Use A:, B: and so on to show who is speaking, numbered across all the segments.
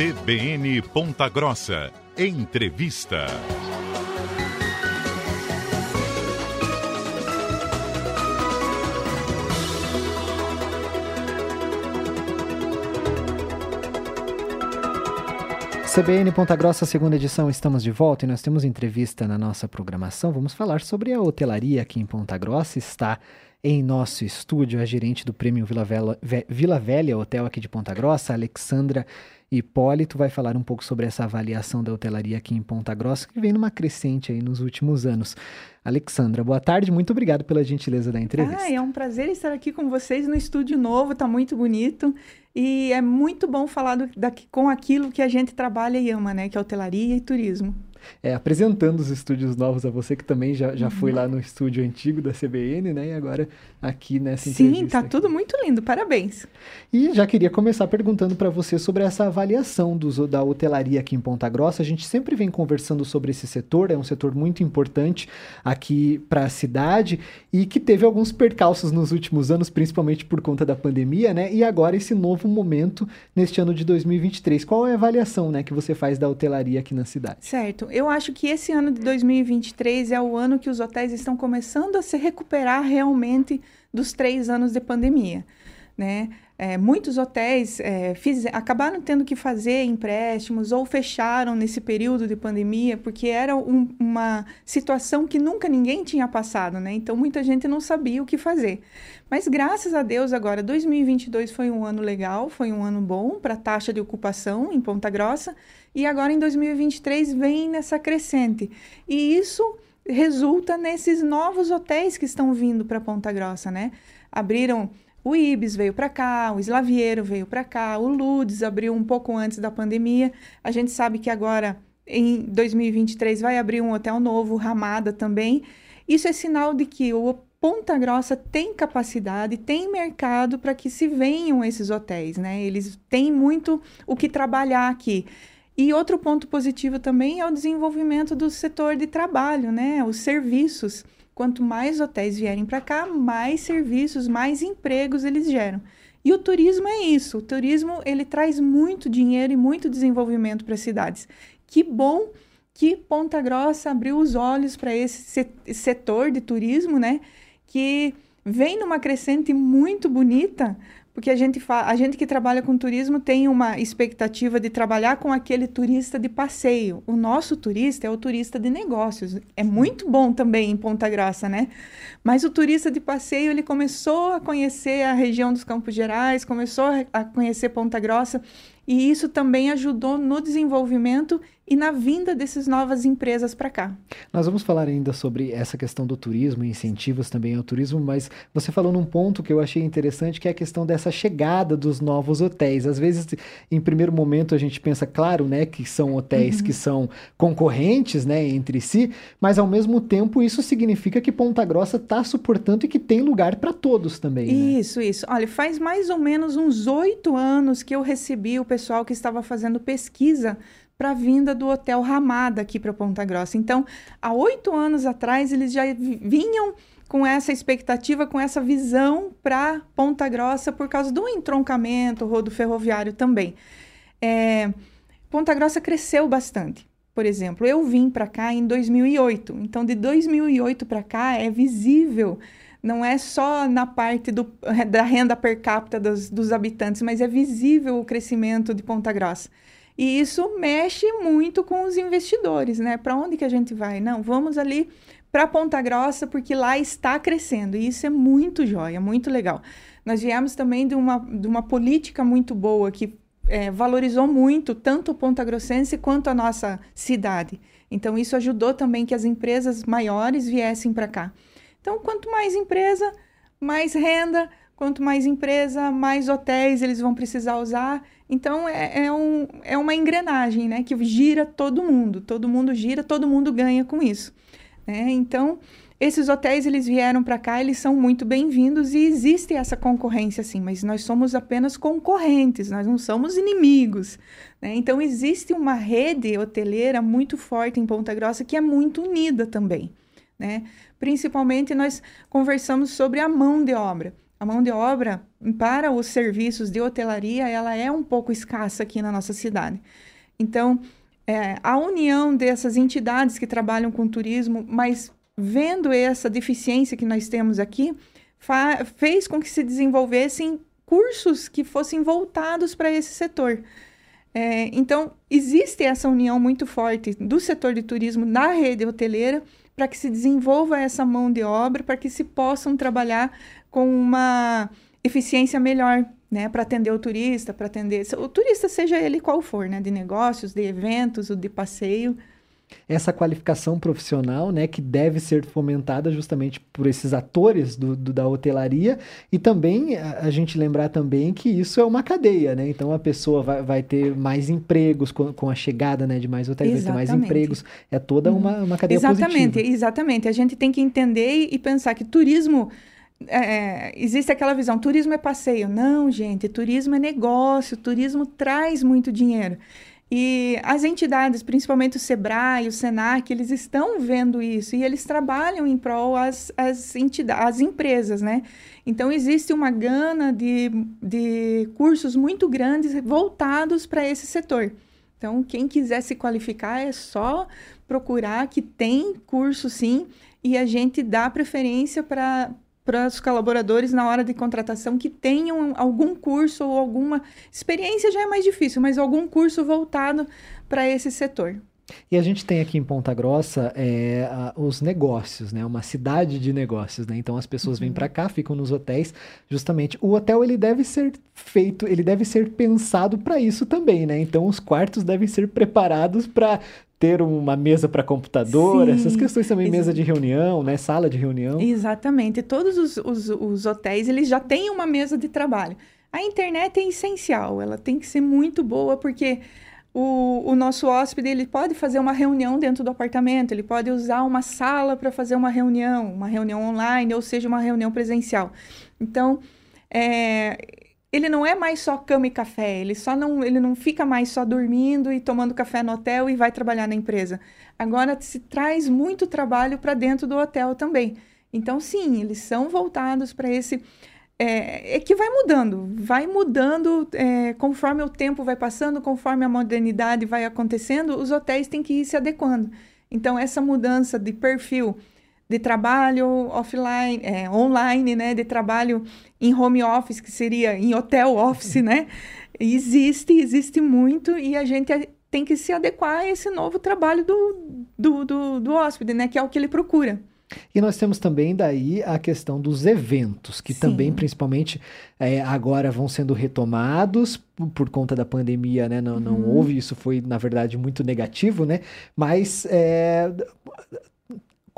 A: CBN Ponta Grossa. Entrevista.
B: CBN Ponta Grossa, segunda edição, estamos de volta e nós temos entrevista na nossa programação. Vamos falar sobre a hotelaria aqui em Ponta Grossa. Está em nosso estúdio a gerente do Prêmio Vila Velha, Vila Velha Hotel aqui de Ponta Grossa, Alexandra Hipólito, vai falar um pouco sobre essa avaliação da hotelaria aqui em Ponta Grossa, que vem numa crescente aí nos últimos anos. Alexandra, boa tarde, muito obrigado pela gentileza da entrevista.
C: Ah, é um prazer estar aqui com vocês no estúdio novo, tá muito bonito. E é muito bom falar do, com aquilo que a gente trabalha e ama, né? Que é hotelaria e turismo.
B: É, apresentando os estúdios novos a você, que também já, já uhum. foi lá no estúdio antigo da CBN, né? E agora aqui nessa
C: Sim,
B: entrevista.
C: Sim, tá
B: aqui.
C: tudo muito lindo, parabéns.
B: E já queria começar perguntando para você sobre essa avaliação dos, da hotelaria aqui em Ponta Grossa. A gente sempre vem conversando sobre esse setor, é um setor muito importante aqui para a cidade e que teve alguns percalços nos últimos anos, principalmente por conta da pandemia, né? E agora esse novo momento neste ano de 2023. Qual é a avaliação, né, que você faz da hotelaria aqui na cidade?
C: Certo. Eu acho que esse ano de 2023 é o ano que os hotéis estão começando a se recuperar realmente dos três anos de pandemia, né? É, muitos hotéis é, fiz, acabaram tendo que fazer empréstimos ou fecharam nesse período de pandemia porque era um, uma situação que nunca ninguém tinha passado, né? Então muita gente não sabia o que fazer. Mas graças a Deus agora 2022 foi um ano legal, foi um ano bom para a taxa de ocupação em Ponta Grossa e agora em 2023 vem nessa crescente. E isso resulta nesses novos hotéis que estão vindo para Ponta Grossa, né? Abriram o Ibis veio para cá, o Slaviero veio para cá, o Ludes abriu um pouco antes da pandemia. A gente sabe que agora, em 2023, vai abrir um hotel novo, Ramada também. Isso é sinal de que o Ponta Grossa tem capacidade, tem mercado para que se venham esses hotéis, né? Eles têm muito o que trabalhar aqui. E outro ponto positivo também é o desenvolvimento do setor de trabalho, né? Os serviços. Quanto mais hotéis vierem para cá, mais serviços, mais empregos eles geram. E o turismo é isso. O turismo ele traz muito dinheiro e muito desenvolvimento para as cidades. Que bom que Ponta Grossa abriu os olhos para esse setor de turismo, né? Que vem numa crescente muito bonita, porque a gente, a gente que trabalha com turismo tem uma expectativa de trabalhar com aquele turista de passeio. O nosso turista é o turista de negócios. É muito bom também em Ponta Grossa, né? Mas o turista de passeio, ele começou a conhecer a região dos Campos Gerais, começou a conhecer Ponta Grossa, e isso também ajudou no desenvolvimento e na vinda dessas novas empresas para cá.
B: Nós vamos falar ainda sobre essa questão do turismo, incentivos também ao turismo, mas você falou num ponto que eu achei interessante, que é a questão dessa chegada dos novos hotéis. Às vezes, em primeiro momento, a gente pensa, claro, né, que são hotéis uhum. que são concorrentes, né, entre si, mas ao mesmo tempo isso significa que Ponta Grossa está suportando e que tem lugar para todos também. Né?
C: Isso, isso. Olha, faz mais ou menos uns oito anos que eu recebi o pessoal que estava fazendo pesquisa para a vinda do Hotel Ramada aqui para Ponta Grossa. Então, há oito anos atrás, eles já vinham com essa expectativa, com essa visão para Ponta Grossa por causa do entroncamento, rodo ferroviário também. É, Ponta Grossa cresceu bastante. Por exemplo, eu vim para cá em 2008. Então, de 2008 para cá, é visível não é só na parte do, da renda per capita dos, dos, habitantes, mas é visível o crescimento de Ponta Grossa. E isso mexe muito com os investidores, né? Para onde que a gente vai? Não, vamos ali para Ponta Grossa, porque lá está crescendo. E isso é muito jóia, muito legal. Nós viemos também de uma, de uma política muito boa que é, valorizou muito tanto o Ponta Grossense quanto a nossa cidade. Então, isso ajudou também que as empresas maiores viessem para cá. Então, quanto mais empresa, mais renda, quanto mais empresa, mais hotéis eles vão precisar usar. Então é, é, um, é uma engrenagem, né? Que gira todo mundo, todo mundo gira, todo mundo ganha com isso. Né? Então esses hotéis eles vieram para cá, eles são muito bem-vindos e existe essa concorrência sim, mas nós somos apenas concorrentes, nós não somos inimigos. Né? Então existe uma rede hoteleira muito forte em Ponta Grossa que é muito unida também. Né? Principalmente nós conversamos sobre a mão de obra. A mão de obra para os serviços de hotelaria, ela é um pouco escassa aqui na nossa cidade. Então, é, a união dessas entidades que trabalham com turismo, mas vendo essa deficiência que nós temos aqui, fez com que se desenvolvessem cursos que fossem voltados para esse setor. É, então, existe essa união muito forte do setor de turismo na rede hoteleira para que se desenvolva essa mão de obra, para que se possam trabalhar com uma eficiência melhor, né, para atender o turista, para atender o turista seja ele qual for, né, de negócios, de eventos, ou de passeio
B: essa qualificação profissional, né, que deve ser fomentada justamente por esses atores do, do, da hotelaria e também a, a, gente lembrar também que isso é uma cadeia, né, então a pessoa vai, vai ter mais empregos com, com a chegada, né, de mais hotéis, exatamente. vai ter mais empregos, é toda uma, uma cadeia
C: exatamente,
B: positiva.
C: Exatamente, a gente tem que entender e pensar que turismo é, existe aquela visão, turismo é passeio. Não, gente, turismo é negócio, turismo traz muito dinheiro. E as entidades, principalmente o SEBRAE, o SENAC, eles estão vendo isso e eles trabalham em prol as, as, entidades, as empresas, né? Então, existe uma gana de, de cursos muito grandes voltados para esse setor. Então, quem quiser se qualificar é só procurar que tem curso sim e a gente dá preferência para para os colaboradores na hora de contratação que tenham algum curso ou alguma experiência já é mais difícil, mas algum curso voltado para esse setor.
B: E a gente tem aqui em Ponta Grossa é, os negócios, né? Uma cidade de negócios, né? Então as pessoas uhum. vêm para cá, ficam nos hotéis, justamente. O hotel ele deve ser feito, ele deve ser pensado para isso também, né? Então os quartos devem ser preparados para ter uma mesa para computador, Sim, essas questões também, mesa de reunião, né, sala de reunião.
C: Exatamente. Todos os, os, os, hotéis, eles já têm uma mesa de trabalho. A internet é essencial, ela tem que ser muito boa, porque o, o nosso hóspede, ele pode fazer uma reunião dentro do apartamento, ele pode usar uma sala para fazer uma reunião, uma reunião online, ou seja, uma reunião presencial. Então, é, ele não é mais só cama e café, ele só não, ele não fica mais só dormindo e tomando café no hotel e vai trabalhar na empresa. Agora se traz muito trabalho para dentro do hotel também. Então, sim, eles são voltados para esse. É, é, que vai mudando, vai mudando é, conforme o tempo vai passando, conforme a modernidade vai acontecendo, os hotéis têm que ir se adequando. Então, essa mudança de perfil de trabalho offline, é, online, né, de trabalho em home office, que seria em hotel office, né? Existe, existe muito e a gente tem que se adequar a esse novo trabalho do, do, do, do hóspede, né? Que é o que ele procura.
B: E nós temos também daí a questão dos eventos, que Sim. também, principalmente, é, agora vão sendo retomados por conta da pandemia, né? Não, não uhum. houve, isso foi, na verdade, muito negativo, né? Mas é,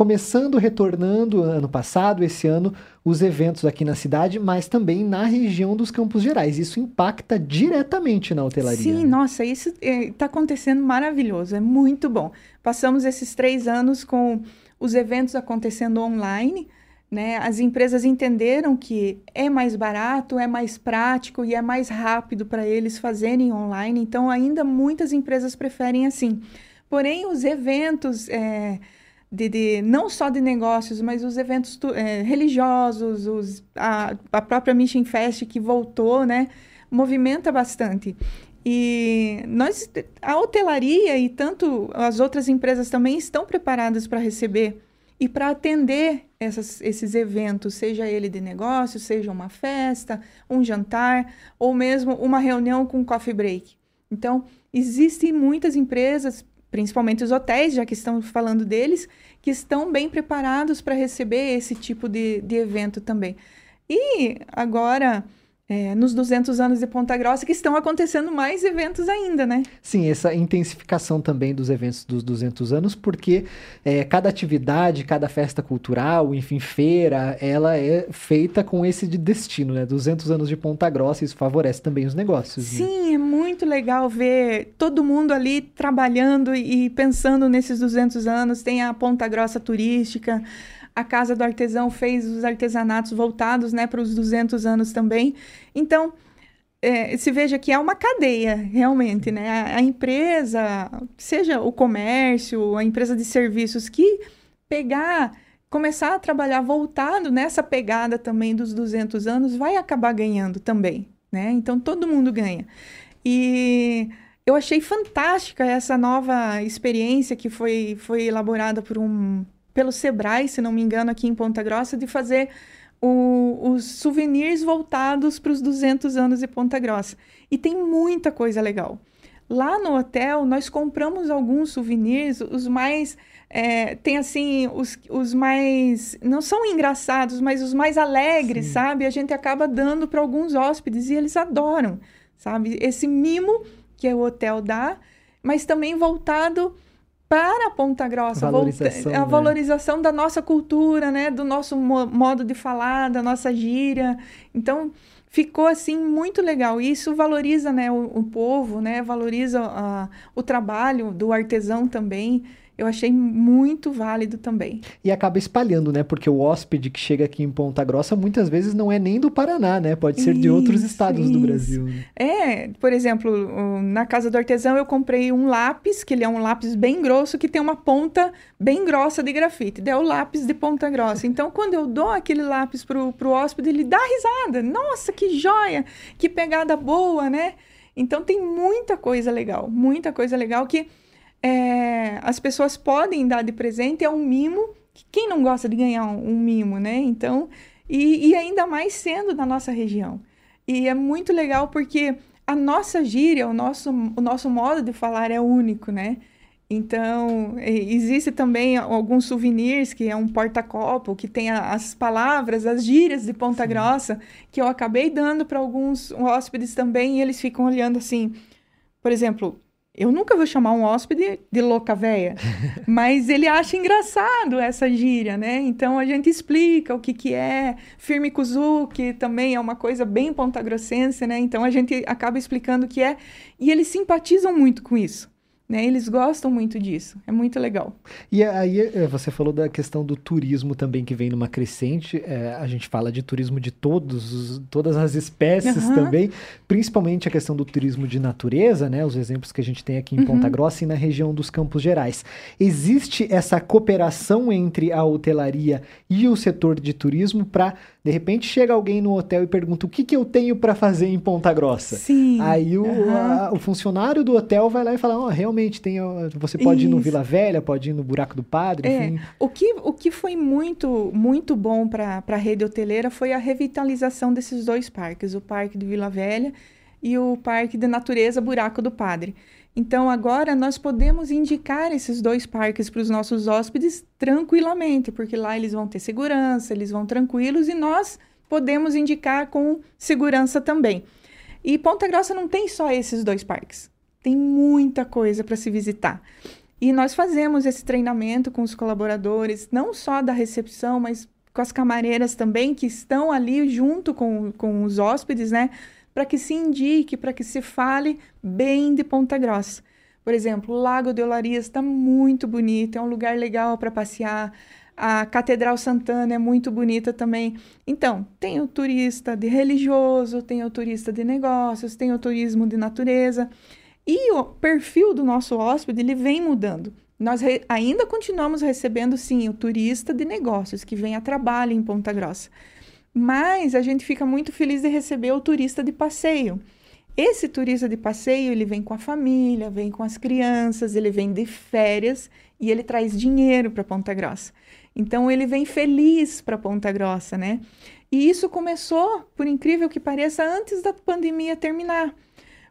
B: começando, retornando ano passado, esse ano, os eventos aqui na cidade, mas também na região dos Campos Gerais. Isso impacta diretamente na hotelaria.
C: Sim,
B: né?
C: nossa, isso está é, acontecendo maravilhoso, é muito bom. Passamos esses três anos com os eventos acontecendo online. Né? As empresas entenderam que é mais barato, é mais prático e é mais rápido para eles fazerem online. Então, ainda muitas empresas preferem assim. Porém, os eventos. É de, de, não só de negócios, mas os eventos é, religiosos, os, a, a própria Mission Fest que voltou, né, movimenta bastante. E nós, a hotelaria e tanto as outras empresas também estão preparadas para receber e para atender essas, esses eventos, seja ele de negócio, seja uma festa, um jantar ou mesmo uma reunião com coffee break. Então, existem muitas empresas principalmente os hotéis, já que estamos falando deles, que estão bem preparados para receber esse tipo de, de evento também. E agora é, nos 200 anos de Ponta Grossa, que estão acontecendo mais eventos ainda, né?
B: Sim, essa intensificação também dos eventos dos 200 anos, porque é, cada atividade, cada festa cultural, enfim, feira, ela é feita com esse de destino, né? 200 anos de Ponta Grossa, isso favorece também os negócios.
C: Né? Sim, né? é muito legal ver todo mundo ali trabalhando e pensando nesses 200 anos. Tem a Ponta Grossa turística, a Casa do Artesão fez os artesanatos voltados né, para os 200 anos também. Então, é, se veja que é uma cadeia, realmente, né? A, a, empresa, seja o comércio, a empresa de serviços, que pegar começar a trabalhar voltado nessa pegada também dos 200 anos, vai acabar ganhando também, né? Então todo mundo ganha. E eu achei fantástica essa nova experiência que foi, foi elaborada por um, pelo Sebrae, se não me engano, aqui em Ponta Grossa, de fazer o, os souvenirs voltados para os 200 anos de Ponta Grossa. E tem muita coisa legal. Lá no hotel, nós compramos alguns souvenirs, os mais. É, tem assim, os, os mais. Não são engraçados, mas os mais alegres, Sim. sabe? A gente acaba dando para alguns hóspedes e eles adoram, sabe? Esse mimo que o hotel dá, mas também voltado para a Ponta Grossa, a valorização, a né? valorização da nossa cultura, né, do nosso mo modo de falar, da nossa gíria. Então, ficou assim muito legal. E isso valoriza, né, o, o povo, né, valoriza a, o trabalho do artesão também eu achei muito válido também.
B: E acaba espalhando, né? Porque o hóspede que chega aqui em Ponta Grossa muitas vezes não é nem do Paraná, né? Pode ser isso, de outros estados isso. do Brasil. Né?
C: É, por exemplo, na casa do artesão eu comprei um lápis, que ele é um lápis bem grosso, que tem uma ponta bem grossa de grafite. É o lápis de Ponta Grossa. Então, quando eu dou aquele lápis pro, pro hóspede, ele dá risada. Nossa, que joia! Que pegada boa, né? Então, tem muita coisa legal, muita coisa legal que é, as pessoas podem dar de presente é um mimo. Quem não gosta de ganhar um, um mimo, né? Então, e, e, ainda mais sendo da nossa região. E é muito legal porque a nossa gíria, o nosso, o nosso modo de falar é único, né? Então, existe também alguns souvenirs, que é um porta-copo, que tem as palavras, as gírias de Ponta Sim. Grossa, que eu acabei dando para alguns hóspedes também, e eles ficam olhando assim. Por exemplo, eu nunca vou chamar um hóspede de louca véia, mas ele acha engraçado essa gíria, né? Então a gente explica o que, que é. Firme kuzu, que também é uma coisa bem pontagrossense, né? Então a gente acaba explicando o que é. E eles simpatizam muito com isso. Né? Eles gostam muito disso, é muito legal.
B: E aí eh, você falou da questão do turismo também que vem numa crescente. É, a gente fala de turismo de todos, todas as espécies uhum. também, principalmente a questão do turismo de natureza, né? Os exemplos que a gente tem aqui em uhum. Ponta Grossa e na região dos Campos Gerais. Existe essa cooperação entre a hotelaria e o setor de turismo para de repente chega alguém no hotel e pergunta o que, que eu tenho para fazer em Ponta Grossa.
C: Sim.
B: Aí o, uhum. a, o funcionário do hotel vai lá e fala: oh, realmente tem. Você pode Isso. ir no Vila Velha, pode ir no Buraco do Padre,
C: é. enfim. O que, o que foi muito, muito bom para a rede hoteleira foi a revitalização desses dois parques, o Parque de Vila Velha e o Parque de Natureza Buraco do Padre. Então, agora nós podemos indicar esses dois parques para os nossos hóspedes tranquilamente, porque lá eles vão ter segurança, eles vão tranquilos e nós podemos indicar com segurança também. E Ponta Grossa não tem só esses dois parques, tem muita coisa para se visitar. E nós fazemos esse treinamento com os colaboradores, não só da recepção, mas com as camareiras também, que estão ali junto com, com os hóspedes, né? Para que se indique, para que se fale bem de Ponta Grossa. Por exemplo, o Lago de Olarias está muito bonito, é um lugar legal para passear. A Catedral Santana é muito bonita também. Então, tem o turista de religioso, tem o turista de negócios, tem o turismo de natureza. E o perfil do nosso hóspede ele vem mudando. Nós ainda continuamos recebendo, sim, o turista de negócios que vem a trabalho em Ponta Grossa. Mas a gente fica muito feliz de receber o turista de passeio. Esse turista de passeio, ele vem com a família, vem com as crianças, ele vem de férias e ele traz dinheiro para Ponta Grossa. Então ele vem feliz para Ponta Grossa, né? E isso começou, por incrível que pareça, antes da pandemia terminar.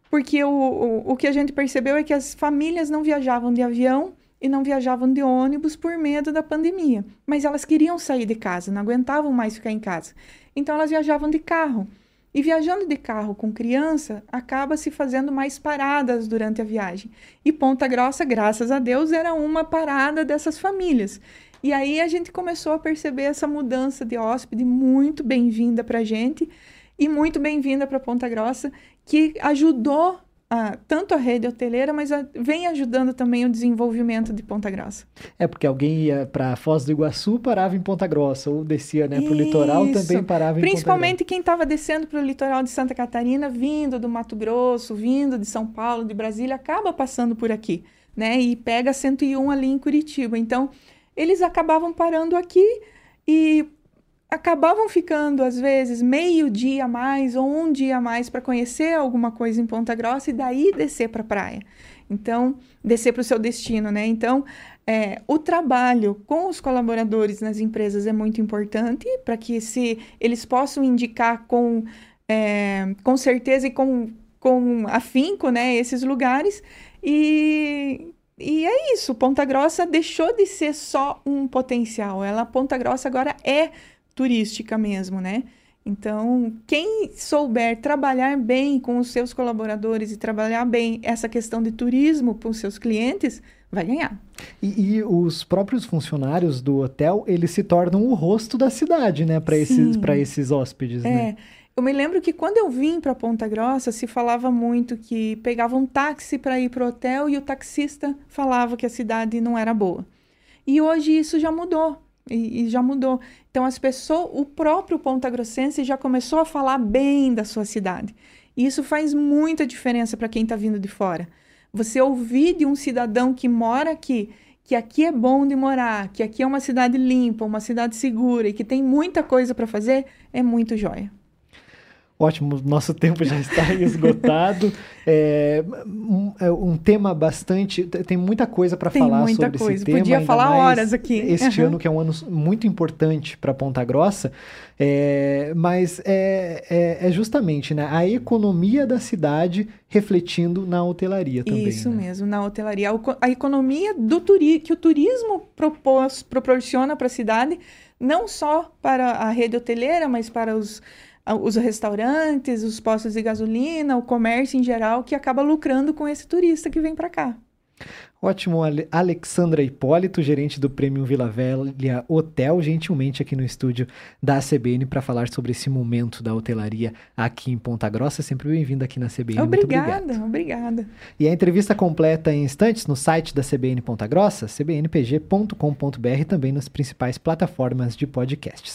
C: Porque o, o, o que a gente percebeu é que as famílias não viajavam de avião e não viajavam de ônibus por medo da pandemia. Mas elas queriam sair de casa, não aguentavam mais ficar em casa. Então elas viajavam de carro. E viajando de carro com criança, acaba se fazendo mais paradas durante a viagem. E Ponta Grossa, graças a Deus, era uma parada dessas famílias. E aí a gente começou a perceber essa mudança de hóspede muito bem-vinda para a gente e muito bem-vinda para Ponta Grossa, que ajudou a, tanto a rede hoteleira, mas a, vem ajudando também o desenvolvimento de Ponta Grossa.
B: É porque alguém ia para Foz do Iguaçu, parava em Ponta Grossa, ou descia né, para o litoral, também parava em
C: Principalmente quem estava descendo para o litoral de Santa Catarina, vindo do Mato Grosso, vindo de São Paulo, de Brasília, acaba passando por aqui, né? E pega 101 ali em Curitiba. Então, eles acabavam parando aqui e acabavam ficando, às vezes, meio dia a mais ou um dia a mais para conhecer alguma coisa em Ponta Grossa e daí descer para a praia. Então, descer para o seu destino, né? Então, é, o trabalho com os colaboradores nas empresas é muito importante para que se eles possam indicar com, é, com certeza e com, com afinco né, esses lugares. E, e é isso, Ponta Grossa deixou de ser só um potencial. Ela, Ponta Grossa agora é turística mesmo, né? Então, quem souber trabalhar bem com os seus colaboradores e trabalhar bem essa questão de turismo para os seus clientes, vai ganhar.
B: E, e, os próprios funcionários do hotel, eles se tornam o rosto da cidade, né, para esses, esses hóspedes,
C: é.
B: né?
C: Eu me lembro que quando eu vim para Ponta Grossa, se falava muito que pegava um táxi para ir para o hotel e o taxista falava que a cidade não era boa. E hoje isso já mudou. E, e já mudou. Então, as pessoas, o próprio Ponta Grossense já começou a falar bem da sua cidade. E isso faz muita diferença para quem está vindo de fora. Você ouvir de um cidadão que mora aqui que aqui é bom de morar, que aqui é uma cidade limpa, uma cidade segura e que tem muita coisa para fazer, é muito jóia.
B: Ótimo, nosso tempo já está esgotado. É um, é um, tema bastante. Tem muita coisa para falar
C: muita
B: sobre
C: coisa.
B: esse tema.
C: Podia falar horas aqui.
B: Este uhum. ano, que é um ano muito importante para Ponta Grossa. É, mas é, é, é, justamente né, a economia da cidade refletindo na hotelaria também.
C: Isso
B: né?
C: mesmo, na hotelaria. A economia do turi que o turismo propôs, proporciona para a cidade, não só para a rede hoteleira, mas para os os restaurantes, os postos de gasolina, o comércio em geral, que acaba lucrando com esse turista que vem para cá.
B: Ótimo, Alexandra Hipólito, gerente do Prêmio Vila Velha Hotel, gentilmente aqui no estúdio da CBN para falar sobre esse momento da hotelaria aqui em Ponta Grossa. Sempre bem-vinda aqui na CBN.
C: Obrigada, obrigada.
B: E a entrevista completa em instantes no site da CBN Ponta Grossa, cbnpg.com.br, também nas principais plataformas de podcasts.